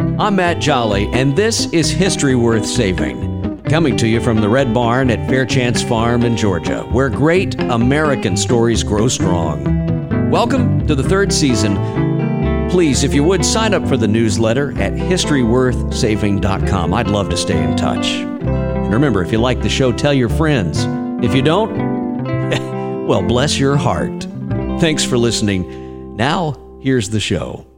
I'm Matt Jolly, and this is History Worth Saving. Coming to you from the Red Barn at Fairchance Farm in Georgia, where great American stories grow strong. Welcome to the third season. Please, if you would, sign up for the newsletter at historyworthsaving.com. I'd love to stay in touch. And remember, if you like the show, tell your friends. If you don't, well, bless your heart. Thanks for listening. Now, here's the show.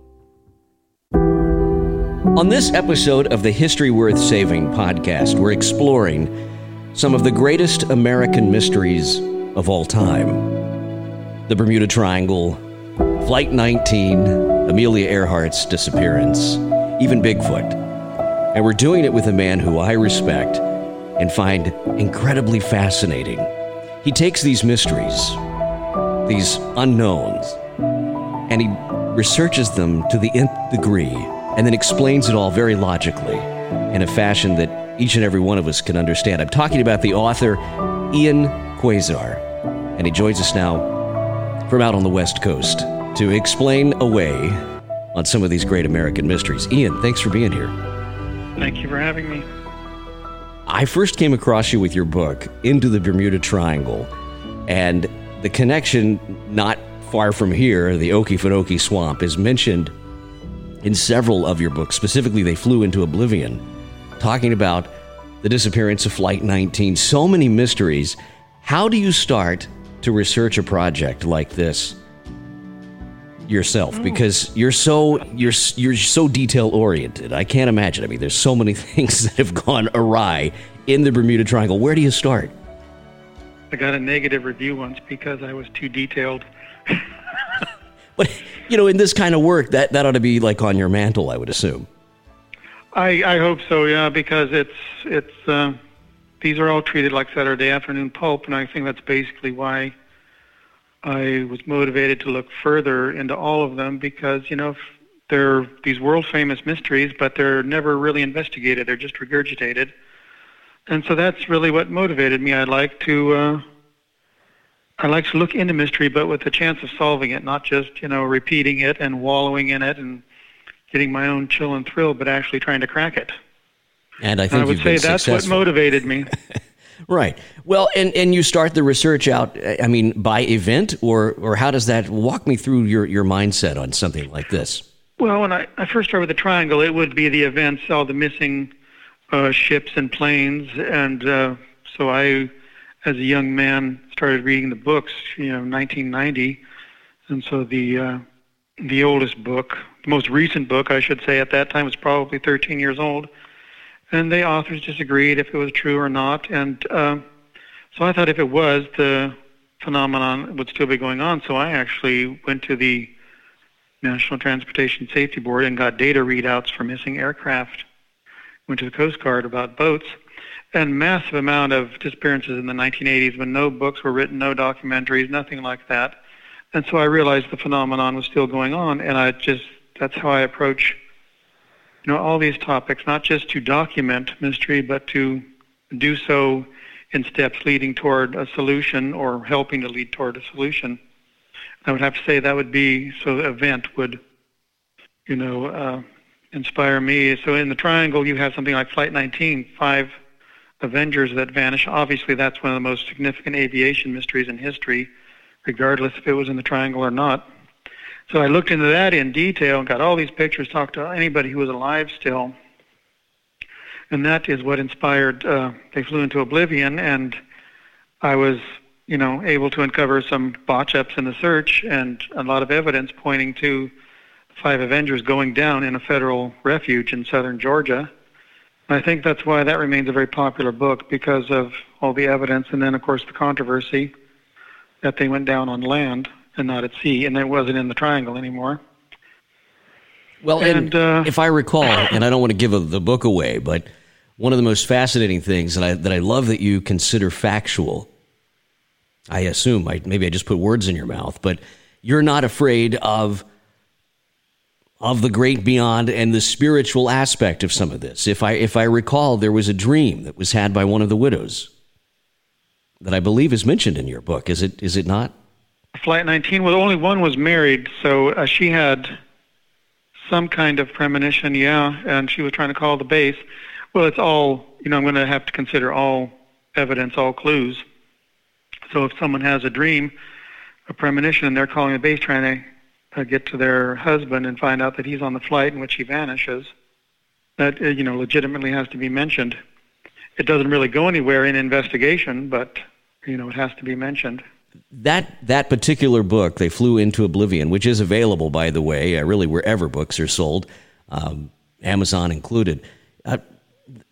On this episode of the History Worth Saving podcast, we're exploring some of the greatest American mysteries of all time the Bermuda Triangle, Flight 19, Amelia Earhart's disappearance, even Bigfoot. And we're doing it with a man who I respect and find incredibly fascinating. He takes these mysteries, these unknowns, and he researches them to the nth degree and then explains it all very logically in a fashion that each and every one of us can understand. I'm talking about the author Ian Quasar, and he joins us now from out on the West Coast to explain away on some of these great American mysteries. Ian, thanks for being here. Thank you for having me. I first came across you with your book, Into the Bermuda Triangle, and the connection not far from here, the Okefenokee Swamp, is mentioned in several of your books. Specifically, They Flew into Oblivion, talking about the disappearance of Flight 19. So many mysteries. How do you start to research a project like this yourself? Oh. Because you're so you're you're so detail oriented. I can't imagine. I mean, there's so many things that have gone awry in the Bermuda Triangle. Where do you start? I got a negative review once because I was too detailed. But you know, in this kind of work, that that ought to be like on your mantle, I would assume. I, I hope so, yeah, because it's it's uh, these are all treated like Saturday afternoon pulp, and I think that's basically why I was motivated to look further into all of them because you know they're these world famous mysteries, but they're never really investigated; they're just regurgitated, and so that's really what motivated me. I'd like to. Uh, I like to look into mystery, but with the chance of solving it, not just you know repeating it and wallowing in it and getting my own chill and thrill, but actually trying to crack it. And I And think I would say that's what motivated me. Right. Well, and, and you start the research out, I mean, by event, or, or how does that walk me through your, your mindset on something like this? Well, when I, I first started with the triangle, it would be the events, all the missing uh, ships and planes, and uh, so I, as a young man, started reading the books. You know, 1990, and so the uh, the oldest book, the most recent book, I should say, at that time was probably 13 years old, and the authors disagreed if it was true or not, and uh, so I thought if it was, the phenomenon would still be going on. So I actually went to the National Transportation Safety Board and got data readouts for missing aircraft. Went to the Coast Guard about boats, and massive amount of disappearances in the 1980s when no books were written, no documentaries, nothing like that. And so I realized the phenomenon was still going on, and I just that's how I approach, you know, all these topics, not just to document mystery, but to do so in steps leading toward a solution or helping to lead toward a solution. I would have to say that would be so the event would, you know, uh, inspire me. So in the triangle, you have something like Flight 19, five Avengers that vanish. Obviously, that's one of the most significant aviation mysteries in history, regardless if it was in the triangle or not. So I looked into that in detail and got all these pictures, talked to anybody who was alive still. And that is what inspired uh, They Flew into Oblivion. And I was, you know, able to uncover some botch ups in the search and a lot of evidence pointing to five Avengers going down in a federal refuge in southern Georgia. I think that's why that remains a very popular book because of all the evidence and then, of course, the controversy that they went down on land and not at sea, and it wasn't in the triangle anymore. Well, and, and uh, if I recall, and I don't want to give a, the book away, but one of the most fascinating things that I that I love that you consider factual. I assume I, maybe I just put words in your mouth, but you're not afraid of of the great beyond and the spiritual aspect of some of this. If I if I recall, there was a dream that was had by one of the widows that I believe is mentioned in your book. Is it is it not? Flight 19. Well, only one was married, so uh, she had some kind of premonition, yeah, and she was trying to call the base. Well, it's all you know. I'm going to have to consider all evidence, all clues. So if someone has a dream, a premonition, and they're calling the base trying to uh, get to their husband and find out that he's on the flight in which he vanishes, that uh, you know legitimately has to be mentioned. It doesn't really go anywhere in investigation, but you know it has to be mentioned. That that particular book, they flew into oblivion, which is available, by the way, uh, really wherever books are sold, um, Amazon included. Uh,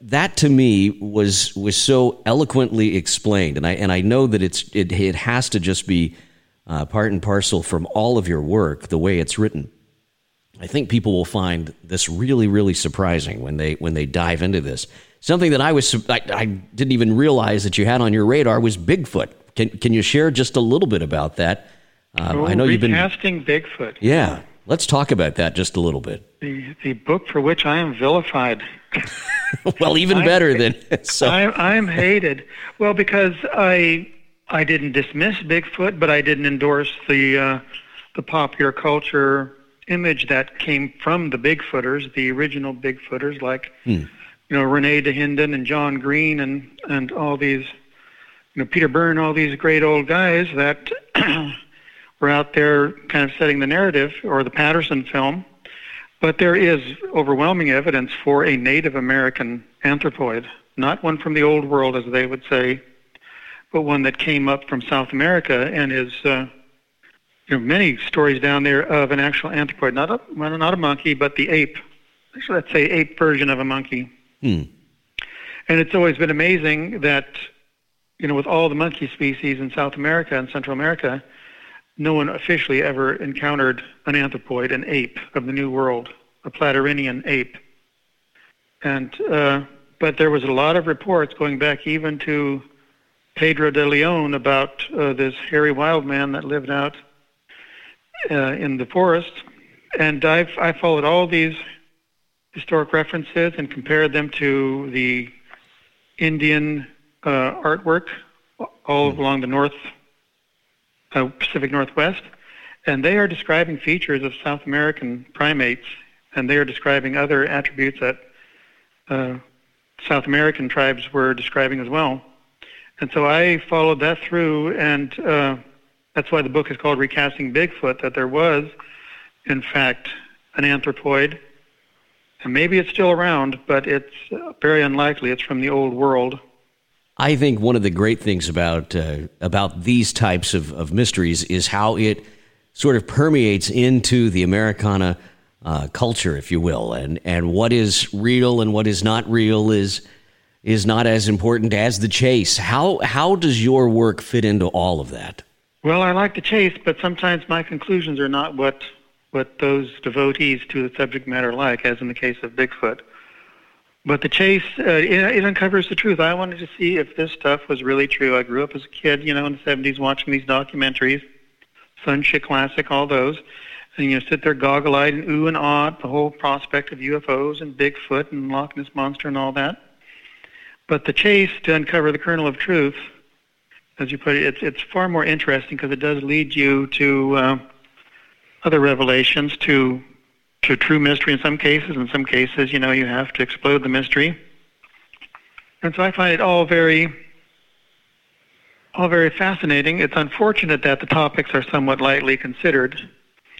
that to me was was so eloquently explained, and I and I know that it's it, it has to just be uh, part and parcel from all of your work, the way it's written. I think people will find this really, really surprising when they when they dive into this. Something that I was I, I didn't even realize that you had on your radar was Bigfoot. Can can you share just a little bit about that? Um, oh, I know you've been casting Bigfoot. Yeah, let's talk about that just a little bit. The the book for which I am vilified. well, even I'm, better than so. I, I'm hated. Well, because I I didn't dismiss Bigfoot, but I didn't endorse the uh, the popular culture image that came from the Bigfooters, the original Bigfooters, like hmm. you know Rene Dahinden and John Green and and all these, you know Peter Byrne, all these great old guys that were out there kind of setting the narrative, or the Patterson film. But there is overwhelming evidence for a Native American anthropoid, not one from the old world, as they would say, but one that came up from South America and is, uh, you know, many stories down there of an actual anthropoid, not a well, not a monkey, but the ape. Actually, let's say ape version of a monkey. Hmm. And it's always been amazing that, you know, with all the monkey species in South America and Central America, no one officially ever encountered an anthropoid, an ape of the New World, a Platyrrhinian ape. And uh, but there was a lot of reports going back even to Pedro de Leon about uh, this hairy wild man that lived out uh, in the forest. And I've, I followed all these historic references and compared them to the Indian uh, artwork all mm-hmm. along the north, uh, Pacific Northwest. And they are describing features of South American primates, and they are describing other attributes that uh, South American tribes were describing as well. And so I followed that through, and uh, that's why the book is called Recasting Bigfoot, that there was, in fact, an anthropoid. And maybe it's still around, but it's very unlikely. It's from the old world. I think one of the great things about uh, about these types of, of mysteries is how it sort of permeates into the Americana uh, culture, if you will, and and what is real and what is not real is is not as important as the chase. How how does your work fit into all of that? Well, I like the chase, but sometimes my conclusions are not what what those devotees to the subject matter like, as in the case of Bigfoot. But the chase, uh, it, it, uncovers the truth. I wanted to see if this stuff was really true. I grew up as a kid, you know, in the 70s watching these documentaries, Sun Shit Classic, all those. And, you know, sit there goggle-eyed and ooh and ah at the whole prospect of UFOs and Bigfoot and Loch Ness Monster and all that. But the chase to uncover the kernel of truth, as you put it, it's, it's far more interesting because it does lead you to uh, other revelations, to to true mystery in some cases. In some cases, you know, you have to explode the mystery. And so I find it all very, all very fascinating. It's unfortunate that the topics are somewhat lightly considered,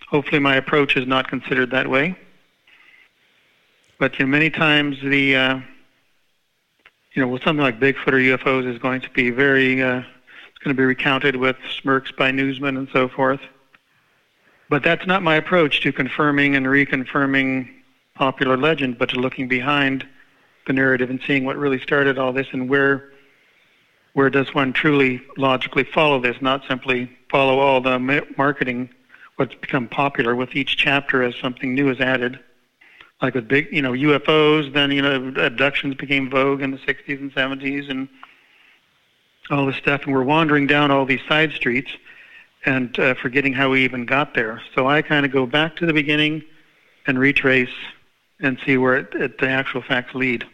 hopefully my approach is not considered that way. But you know, many times the uh, you know, with something like Bigfoot or UFOs is going to be very uh, it's going to be recounted with smirks by newsmen and so forth. But that's not my approach to confirming and reconfirming popular legend, but to looking behind the narrative and seeing what really started all this and where where does one truly logically follow this, not simply follow all the marketing, what's become popular with each chapter as something new is added. Like with big, you know, UFOs, then, you know, abductions became vogue in the 60s and 70s and all this stuff. And we're wandering down all these side streets and uh, forgetting how we even got there. So I kind of go back to the beginning and retrace and see where it, it, the actual facts lead.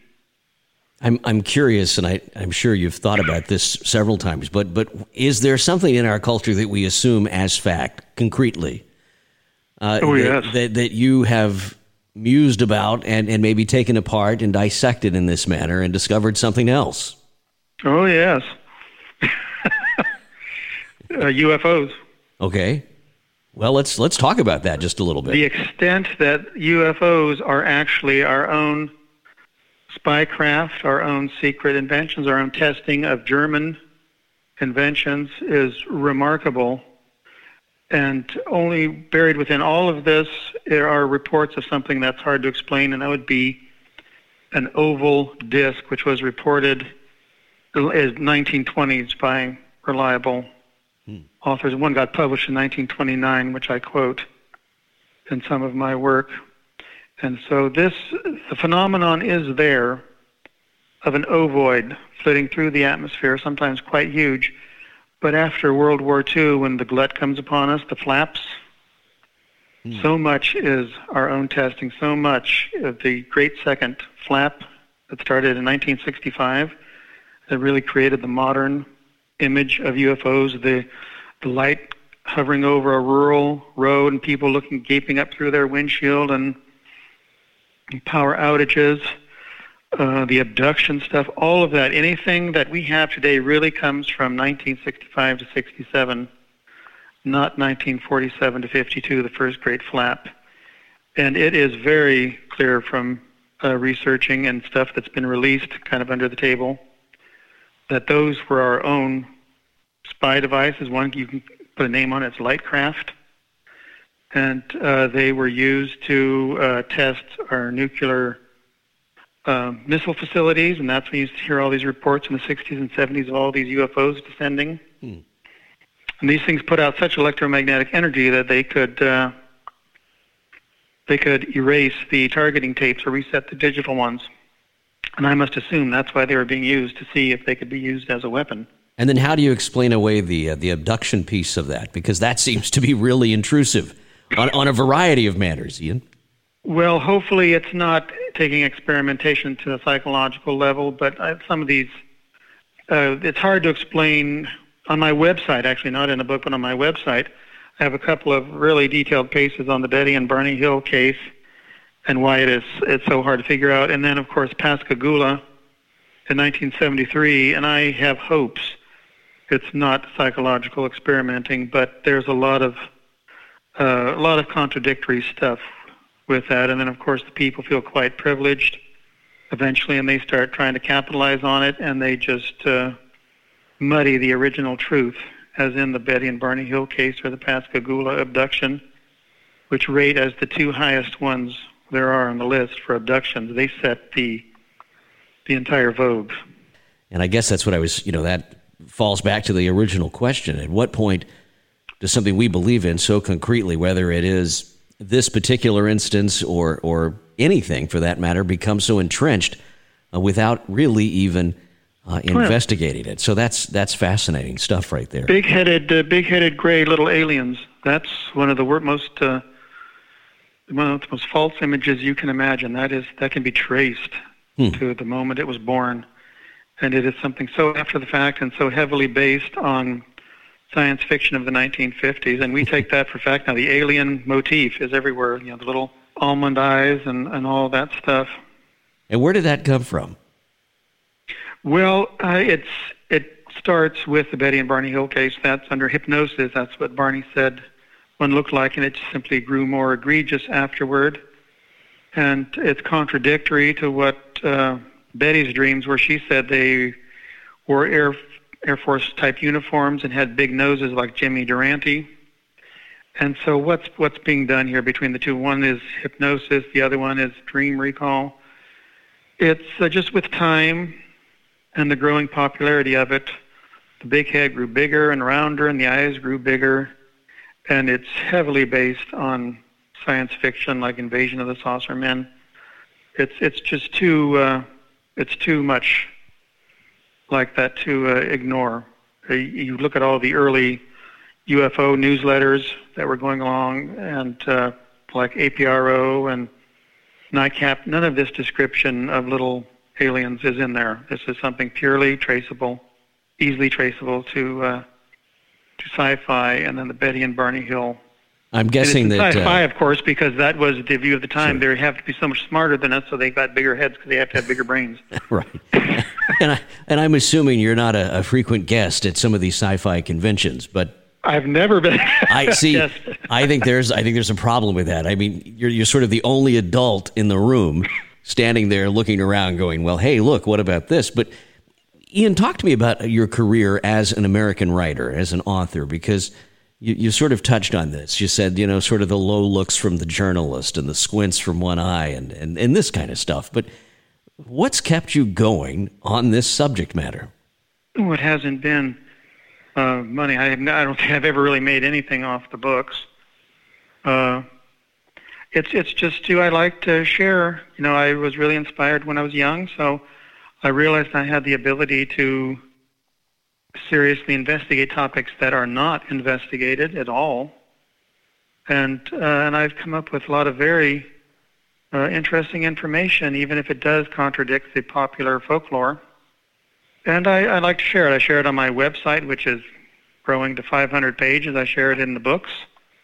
I'm I'm curious, and I, I'm sure you've thought about this several times. But but is there something in our culture that we assume as fact, concretely? Uh, oh yes. That, that, that you have mused about and and maybe taken apart and dissected in this manner and discovered something else. Oh yes. uh, UFOs. Okay. Well, let's let's talk about that just a little bit. The extent that UFOs are actually our own spy craft, our own secret inventions, our own testing of German inventions is remarkable. And only buried within all of this there are reports of something that's hard to explain, and that would be an oval disc, which was reported as 1920s by reliable hmm. authors. One got published in 1929, which I quote in some of my work. And so this, the phenomenon is there of an ovoid flitting through the atmosphere, sometimes quite huge. But after World War II, when the glut comes upon us, the flaps, hmm. so much is our own testing, so much of the great second flap that started in 1965 that really created the modern image of UFOs, the, the light hovering over a rural road and people looking, gaping up through their windshield and power outages, uh, the abduction stuff, all of that, anything that we have today really comes from 1965 to 67, not 1947 to 52, the first great flap. And it is very clear from uh, researching and stuff that's been released kind of under the table that those were our own spy devices. One you can put a name on it, it's Lightcraft and uh, they were used to uh, test our nuclear uh, missile facilities, and that's when you hear all these reports in the 60s and 70s of all these UFOs descending. Hmm. And these things put out such electromagnetic energy that they could uh, they could erase the targeting tapes or reset the digital ones. And I must assume that's why they were being used to see if they could be used as a weapon. And then, how do you explain away the uh, the abduction piece of that? Because that seems to be really intrusive on, on a variety of matters, Ian? Well, hopefully it's not taking experimentation to a psychological level, but uh, some of these, uh, it's hard to explain on my website, actually, not in a book, but on my website. I have a couple of really detailed cases on the Betty and Barney Hill case and why it is it's so hard to figure out. And then, of course, Pascagoula in 1973, and I have hopes it's not psychological experimenting, but there's a lot of uh, a lot of contradictory stuff with that. And then, of course, the people feel quite privileged eventually, and they start trying to capitalize on it, and they just uh, muddy the original truth, as in the Betty and Barney Hill case or the Pascagoula abduction, which rate as the two highest ones there are on the list for abductions. They set the the entire vogue. And I guess that's what I was, you know, that falls back to the original question. At what point does something we believe in so concretely, whether it is this particular instance or or anything for that matter, becomes so entrenched uh, without really even uh, investigating it. So that's that's fascinating stuff right there. Big-headed, uh, big-headed gray little aliens. That's one of the most uh, one of the most false images you can imagine. That is that can be traced hmm. to the moment it was born, and it is something so after the fact and so heavily based on science fiction of the 1950s, and we take that for fact now. The alien motif is everywhere. You know, the little almond eyes and and all that stuff. And where did that come from? Well, uh, it's it starts with the Betty and Barney Hill case. That's under hypnosis. That's what Barney said one looked like, and it simply grew more egregious afterward. And it's contradictory to what uh, Betty's dreams, where she said they were Air Air Force type uniforms and had big noses like Jimmy Durante. And so what's what's being done here between the two? One is hypnosis, the other one is dream recall. It's uh, just with time and the growing popularity of it, the big head grew bigger and rounder, and the eyes grew bigger, and it's heavily based on science fiction like Invasion of the Saucer Men. It's it's just too uh, it's too much like that to uh, ignore. Uh, you look at all the early UFO newsletters that were going along, and uh, like APRO and NICAP, none of this description of little aliens is in there. This is something purely traceable, easily traceable to uh, to sci-fi, and then the Betty and Barney Hill. I'm guessing that sci-fi, uh, of course, because that was the view of the time. Sure. They have to be so much smarter than us, so they got bigger heads because they have to have bigger brains. right. and I and I'm assuming you're not a, a frequent guest at some of these sci-fi conventions, but I've never been. I see. I think there's I think there's a problem with that. I mean, you're you're sort of the only adult in the room, standing there looking around, going, "Well, hey, look, what about this?" But Ian, talk to me about your career as an American writer, as an author, because you, you sort of touched on this. You said, you know, sort of the low looks from the journalist and the squints from one eye and, and, and this kind of stuff. But what's kept you going on this subject matter? Well, it hasn't been uh, money. I, have, I don't think I've ever really made anything off the books. Uh, it's it's just too. I like to share. You know, I was really inspired when I was young, so I realized I had the ability to seriously investigate topics that are not investigated at all, and uh, and I've come up with a lot of very uh, interesting information, even if it does contradict the popular folklore. And I, I like to share it. I share it on my website, which is growing to 500 pages. I share it in the books,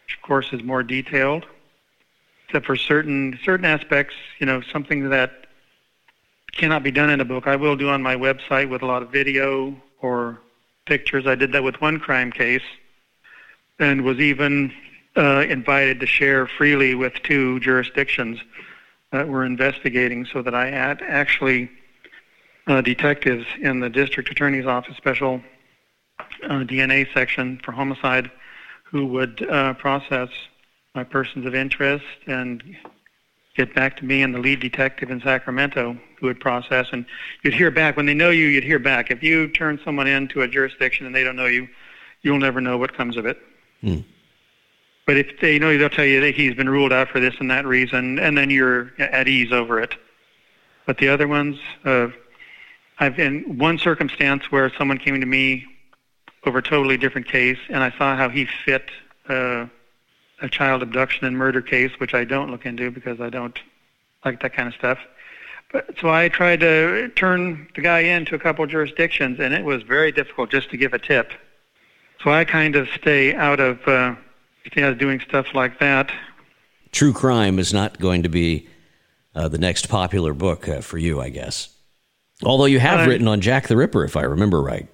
which of course is more detailed. Except for certain certain aspects, you know, something that cannot be done in a book, I will do on my website with a lot of video or pictures. I did that with one crime case, and was even uh, invited to share freely with two jurisdictions that were investigating, so that I had actually uh, detectives in the district attorney's office special uh, DNA section for homicide who would uh, process my persons of interest and get back to me and the lead detective in Sacramento who would process and you'd hear back when they know you you'd hear back if you turn someone into a jurisdiction and they don't know you you'll never know what comes of it hmm. But if they know they'll tell you that he's been ruled out for this and that reason and then you're at ease over it but the other ones uh, I've in one circumstance where someone came to me over a totally different case, and I saw how he fit uh, a child abduction and murder case, which I don't look into because I don't like that kind of stuff. But so I tried to turn the guy into a couple jurisdictions, and it was very difficult just to give a tip. So I kind of stay out of uh, out doing stuff like that. True crime is not going to be uh, the next popular book uh, for you, I guess. Although you have written on Jack the Ripper, if I remember right.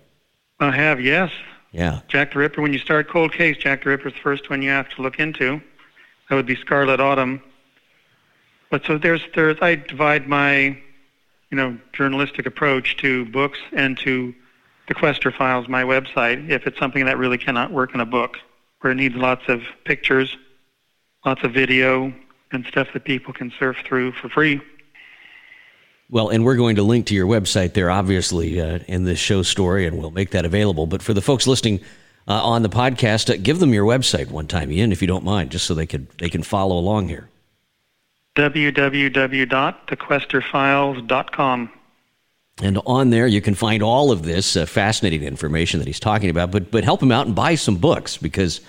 I have, yes. Yeah. Jack the Ripper. When you start cold case, Jack the Ripper is the first one you have to look into. That would be Scarlet Autumn. But so there's there's I divide my, you know, journalistic approach to books and to the Quester Files, my website, if it's something that really cannot work in a book, where it needs lots of pictures, lots of video, and stuff that people can surf through for free. Well, and we're going to link to your website there, obviously, uh, in this show story, and we'll make that available. But for the folks listening uh, on the podcast, uh, give them your website one time, Ian, if you don't mind, just so they can they can follow along here. www.thequesterfiles.com. And on there, you can find all of this uh, fascinating information that he's talking about. But but help him out and buy some books because,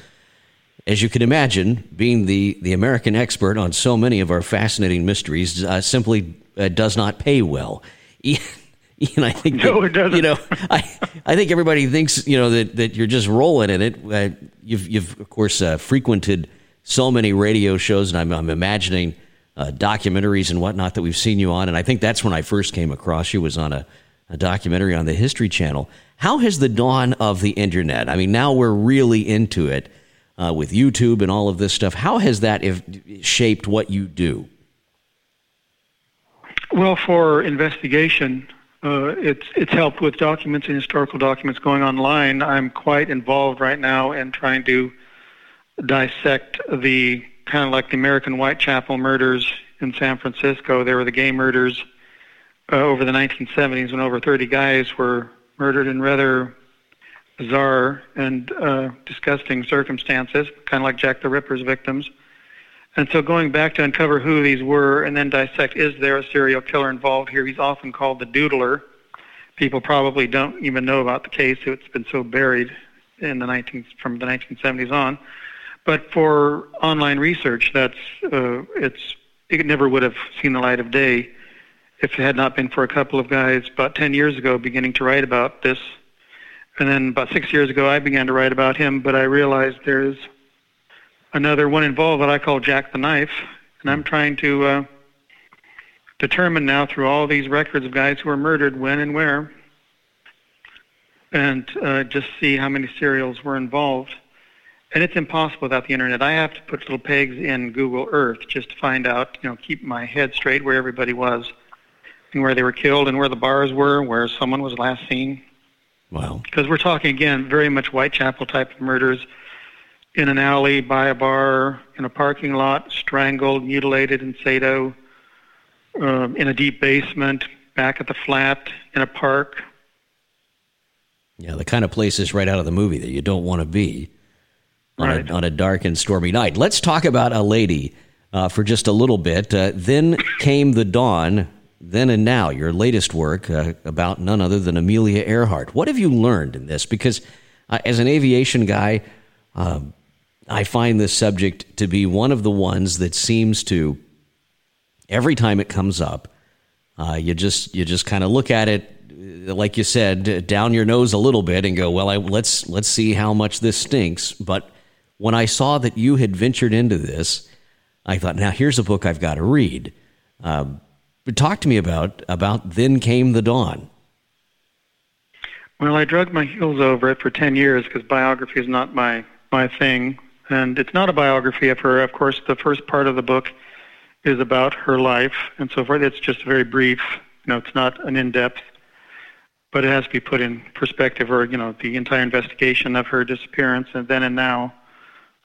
as you can imagine, being the the American expert on so many of our fascinating mysteries, uh, simply uh, does not pay well. Ian, I think no, that, it doesn't. You know, I I think everybody thinks you know that, that you're just rolling in it. Uh, you've you've of course uh, frequented so many radio shows, and I'm I'm imagining uh, documentaries and whatnot that we've seen you on. And I think that's when I first came across you was on a, a documentary on the History Channel. How has the dawn of the internet? I mean, now we're really into it. uh, with YouTube and all of this stuff. How has that if, shaped what you do? Well, for investigation, uh, it's it's helped with documents and historical documents going online. I'm quite involved right now in trying to dissect the kind of like the American Whitechapel murders in San Francisco. There were the gay murders uh, over the 1970s when over 30 guys were murdered in rather bizarre and uh, disgusting circumstances, kind of like Jack the Ripper's victims. And so going back to uncover who these were and then dissect, is there a serial killer involved here? He's often called the doodler. People probably don't even know about the case. It's been so buried in the 19, from the 1970s on. But for online research, that's uh, it's it never would have seen the light of day if it had not been for a couple of guys about 10 years ago beginning to write about this. And then about six years ago, I began to write about him, but I realized there's another one involved that I call Jack the Knife, and I'm trying to uh, determine now through all these records of guys who were murdered when and where, and uh, just see how many serials were involved. And it's impossible without the internet. I have to put little pegs in Google Earth just to find out, you know, keep my head straight where everybody was, and where they were killed, and where the bars were, where someone was last seen. Wow. Because we're talking again very much Whitechapel type of murders in an alley, by a bar, in a parking lot, strangled, mutilated in Sado, um, in a deep basement, back at the flat, in a park. Yeah, the kind of places right out of the movie that you don't want to be on, right. a, on a dark and stormy night. Let's talk about a lady uh, for just a little bit. Uh, then came the dawn. Then and now, your latest work uh, about none other than Amelia Earhart. What have you learned in this? Because uh, as an aviation guy, um, I find this subject to be one of the ones that seems to every time it comes up, uh, you just you just kind of look at it, uh, like you said, down your nose a little bit and go, well, I, let's let's see how much this stinks. But when I saw that you had ventured into this, I thought, now here's a book I've got to read. Um, talk to me about about then came the dawn. Well, I dragged my heels over it for ten years because biography is not my my thing. And it's not a biography of her. Of course, the first part of the book is about her life and so forth. It's just very brief. You know, it's not an in-depth, but it has to be put in perspective, or you know, the entire investigation of her disappearance and then and now.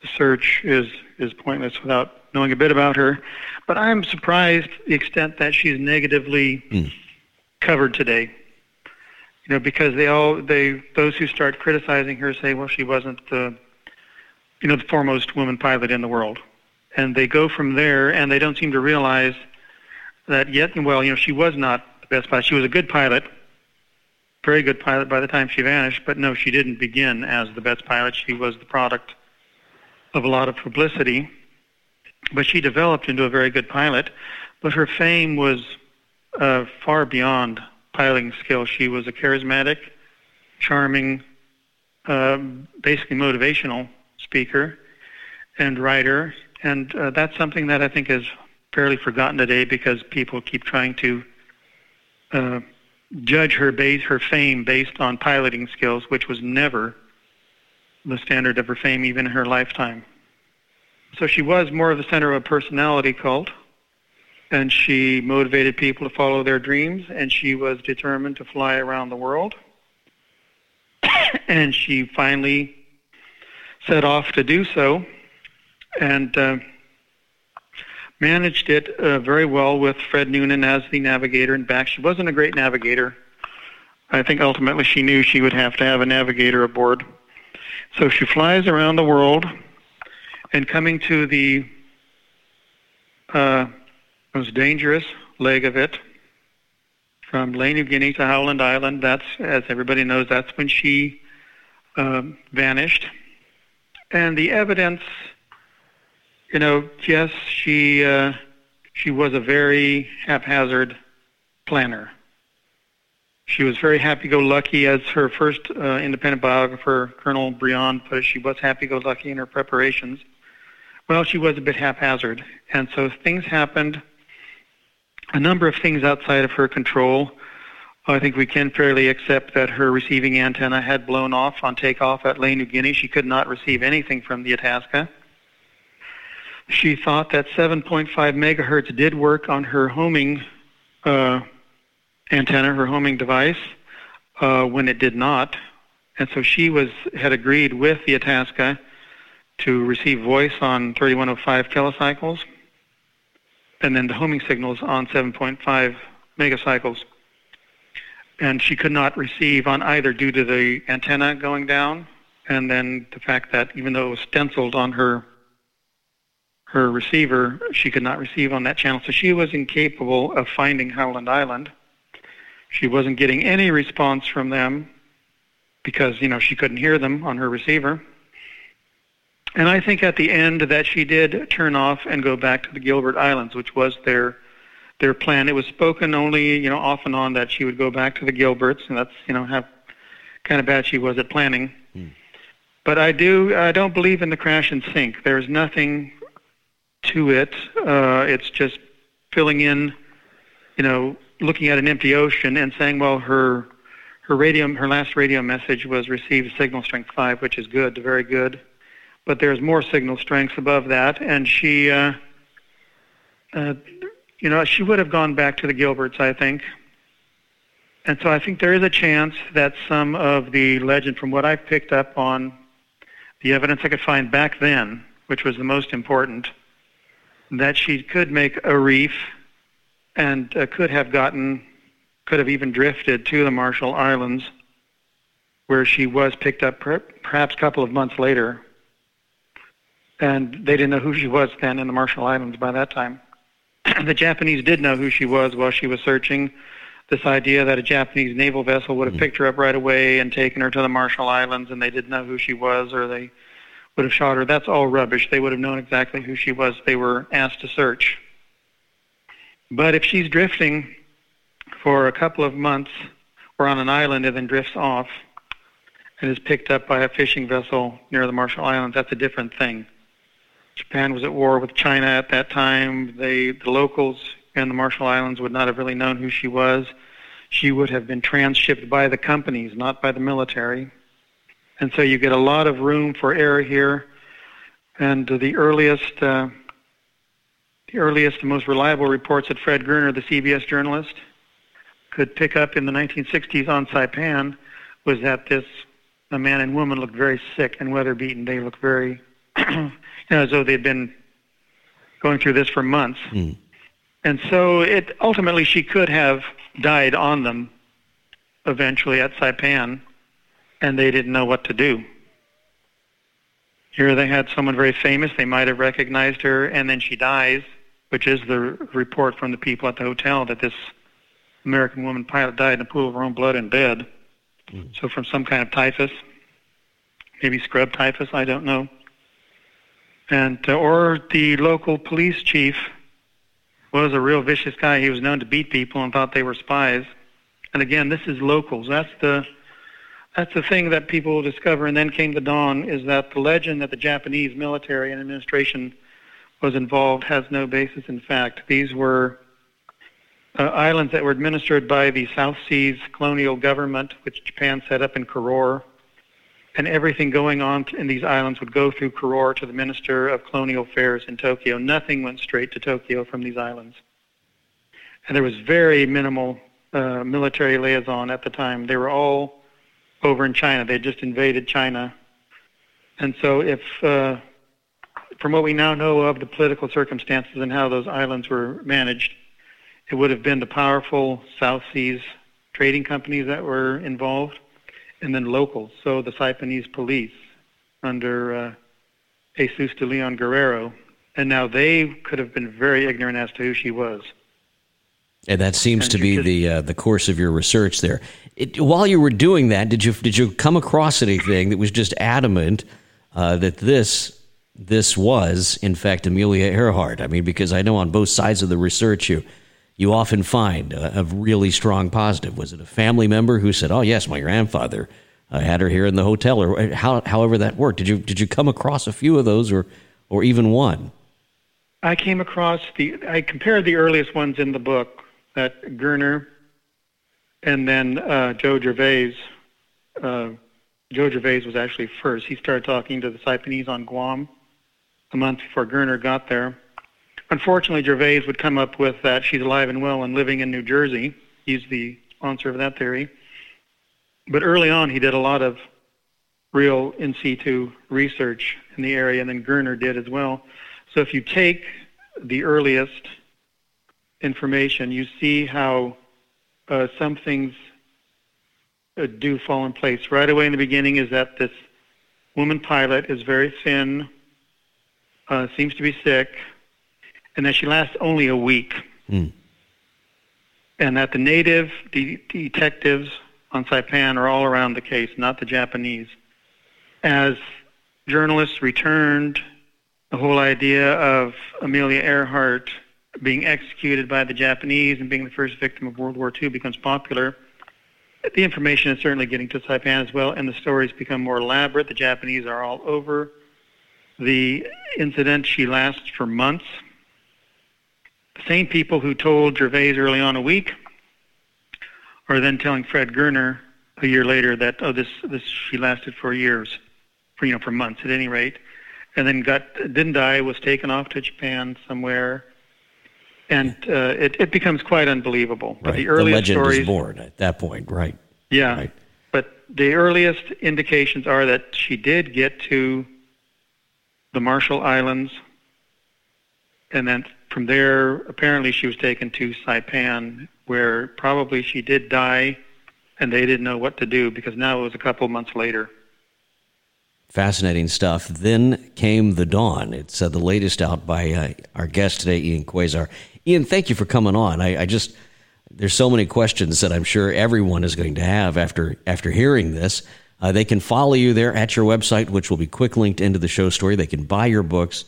The search is is pointless without knowing a bit about her. But I'm surprised the extent that she's negatively mm. covered today. You know, because they all they those who start criticizing her say, well, she wasn't the you know, the foremost woman pilot in the world. And they go from there, and they don't seem to realize that yet, well, you know, she was not the best pilot. She was a good pilot, very good pilot by the time she vanished, but no, she didn't begin as the best pilot. She was the product of a lot of publicity, but she developed into a very good pilot. But her fame was uh, far beyond piloting skill. She was a charismatic, charming, uh, basically motivational speaker and writer, and uh, that's something that I think is fairly forgotten today because people keep trying to uh, judge her base her fame based on piloting skills, which was never the standard of her fame even in her lifetime. So she was more of the center of a personality cult, and she motivated people to follow their dreams, and she was determined to fly around the world. and she finally set off to do so and uh, managed it uh, very well with Fred Noonan as the navigator. In fact, she wasn't a great navigator. I think ultimately she knew she would have to have a navigator aboard. So she flies around the world and coming to the uh, most dangerous leg of it, from Lae, New Guinea to Howland Island, that's, as everybody knows, that's when she um, vanished. And the evidence, you know, yes, she uh, she was a very haphazard planner. She was very happy-go-lucky, as her first uh, independent biographer, Colonel Briand, put it. She was happy-go-lucky in her preparations. Well, she was a bit haphazard, and so things happened. A number of things outside of her control. I think we can fairly accept that her receiving antenna had blown off on takeoff at Lae, New Guinea. She could not receive anything from the Itasca. She thought that 7.5 megahertz did work on her homing uh, antenna, her homing device, uh, when it did not. And so she was had agreed with the Itasca to receive voice on 3105 kilocycles, and then the homing signals on 7.5 megacycles. And she could not receive on either due to the antenna going down, and then the fact that even though it was stenciled on her her receiver, she could not receive on that channel. So she was incapable of finding Howland Island. She wasn't getting any response from them because, you know, she couldn't hear them on her receiver. And I think at the end that she did turn off and go back to the Gilbert Islands, which was their their plan. It was spoken only, you know, off and on that she would go back to the Gilberts, and that's, you know, how kind of bad she was at planning. Hmm. But I do, I don't believe in the crash and sink. There's nothing to it. Uh, it's just filling in, you know, looking at an empty ocean and saying, well, her her radio, her last radio message was received signal strength five, which is good, very good. But there's more signal strengths above that, and she, uh, uh, you know, she would have gone back to the Gilberts, I think. And so I think there is a chance that some of the legend, from what I've picked up on the evidence I could find back then, which was the most important, that she could make a reef and uh, could have gotten, could have even drifted to the Marshall Islands, where she was picked up per- perhaps a couple of months later. And they didn't know who she was then in the Marshall Islands by that time. the Japanese did know who she was while she was searching. This idea that a Japanese naval vessel would have mm-hmm. picked her up right away and taken her to the Marshall Islands, and they didn't know who she was, or they would have shot her. That's all rubbish. They would have known exactly who she was. They were asked to search. But if she's drifting for a couple of months or on an island and then drifts off and is picked up by a fishing vessel near the Marshall Islands, that's a different thing. Japan was at war with China at that time. They, the locals in the Marshall Islands would not have really known who she was. She would have been transshipped by the companies, not by the military. And so you get a lot of room for error here. And the earliest, uh, the earliest and most reliable reports that Fred Goerner, the CBS journalist, could pick up in the 1960s on Saipan was that this a man and woman looked very sick and weather beaten. They looked very, you know, as though they'd been going through this for months. Mm. And so it ultimately she could have died on them eventually at Saipan and they didn't know what to do. Here they had someone very famous. They might have recognized her, and then she dies, which is the report from the people at the hotel that this American woman pilot died in a pool of her own blood in bed. Mm. So from some kind of typhus, maybe scrub typhus, I don't know. And uh, or the local police chief was a real vicious guy. He was known to beat people and thought they were spies. And again, this is locals. That's the that's the thing that people discover, and then came the dawn, is that the legend that the Japanese military and administration was involved has no basis in fact. These were uh, islands that were administered by the South Seas colonial government, which Japan set up in Koror, and everything going on in these islands would go through Koror to the Minister of Colonial Affairs in Tokyo. Nothing went straight to Tokyo from these islands. And there was very minimal uh, military liaison at the time. They were all over in China. They just invaded China. And so if, uh, from what we now know of the political circumstances and how those islands were managed, it would have been the powerful South Seas trading companies that were involved, and then locals. So the Saipanese police under uh, Jesus de Leon Guerrero. And now they could have been very ignorant as to who she was. And that seems and to be just, the uh, the course of your research there. It, while you were doing that, did you did you come across anything that was just adamant uh, that this this was in fact Amelia Earhart? I mean, because I know on both sides of the research you you often find a, a really strong positive. Was it a family member who said, "Oh yes, my grandfather uh, had her here in the hotel," or uh, how, however that worked? Did you did you come across a few of those, or or even one? I came across the I compared the earliest ones in the book that Goerner and then uh, Joe Gervais. Uh, Joe Gervais was actually first. He started talking to the Saipanese on Guam a month before Goerner got there. Unfortunately, Gervais would come up with that she's alive and well and living in New Jersey. He's the sponsor of that theory. But early on, he did a lot of real in situ research in the area, and then Goerner did as well. So if you take the earliest information, you see how uh, some things uh, do fall in place. Right away in the beginning is that this woman pilot is very thin, uh, seems to be sick, and that she lasts only a week. Mm. And that the native de- detectives on Saipan are all around the case, not the Japanese. As journalists returned, the whole idea of Amelia Earhart being executed by the Japanese and being the first victim of World War II becomes popular. The information is certainly getting to Saipan as well, and the stories become more elaborate. The Japanese are all over the incident. She lasts for months. The same people who told Gervais early on a week are then telling Fred Goerner a year later that oh this this she lasted for years, for you know for months at any rate, and then got didn't die was taken off to Japan somewhere and uh, it, it becomes quite unbelievable. But right. the earliest the legend stories, is born at that point, right? Yeah. Right. But the earliest indications are that she did get to the Marshall Islands, and then from there, apparently, she was taken to Saipan, where probably she did die, and they didn't know what to do because now it was a couple months later. Fascinating stuff. Then came The Dawn. It's uh, the latest out by uh, our guest today, Ian Quasar. Ian, thank you for coming on. I, I just there's so many questions that I'm sure everyone is going to have after after hearing this. Uh, they can follow you there at your website, which will be quick linked into the show story. They can buy your books,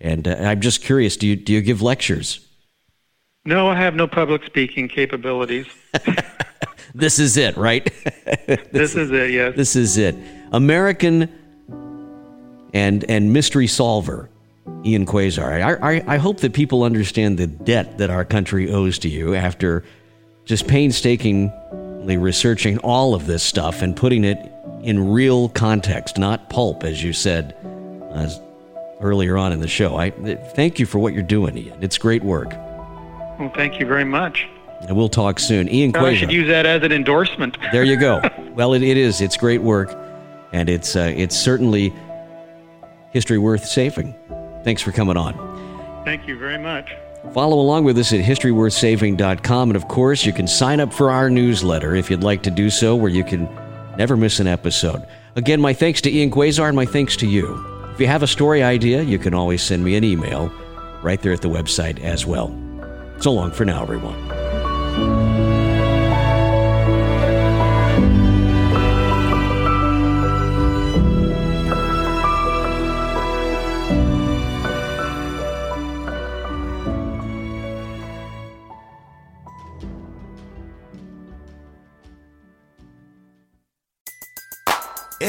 and uh, I'm just curious: do you do you give lectures? No, I have no public speaking capabilities. this is it, right? this, this is it. Yes. This is it. American and and mystery solver. Ian Quasar. I, I, I, hope that people understand the debt that our country owes to you after just painstakingly researching all of this stuff and putting it in real context, not pulp, as you said uh, earlier on in the show. I thank you for what you're doing, Ian. It's great work. Well, thank you very much. And we'll talk soon. Ian Quasar. I should use that as an endorsement. there you go. Well, it, it is. It's great work, and it's uh, it's certainly history worth saving. Thanks for coming on. Thank you very much. Follow along with us at historyworthsaving.com. And of course, you can sign up for our newsletter if you'd like to do so, where you can never miss an episode. Again, my thanks to Ian Quasar and my thanks to you. If you have a story idea, you can always send me an email right there at the website as well. So long for now, everyone.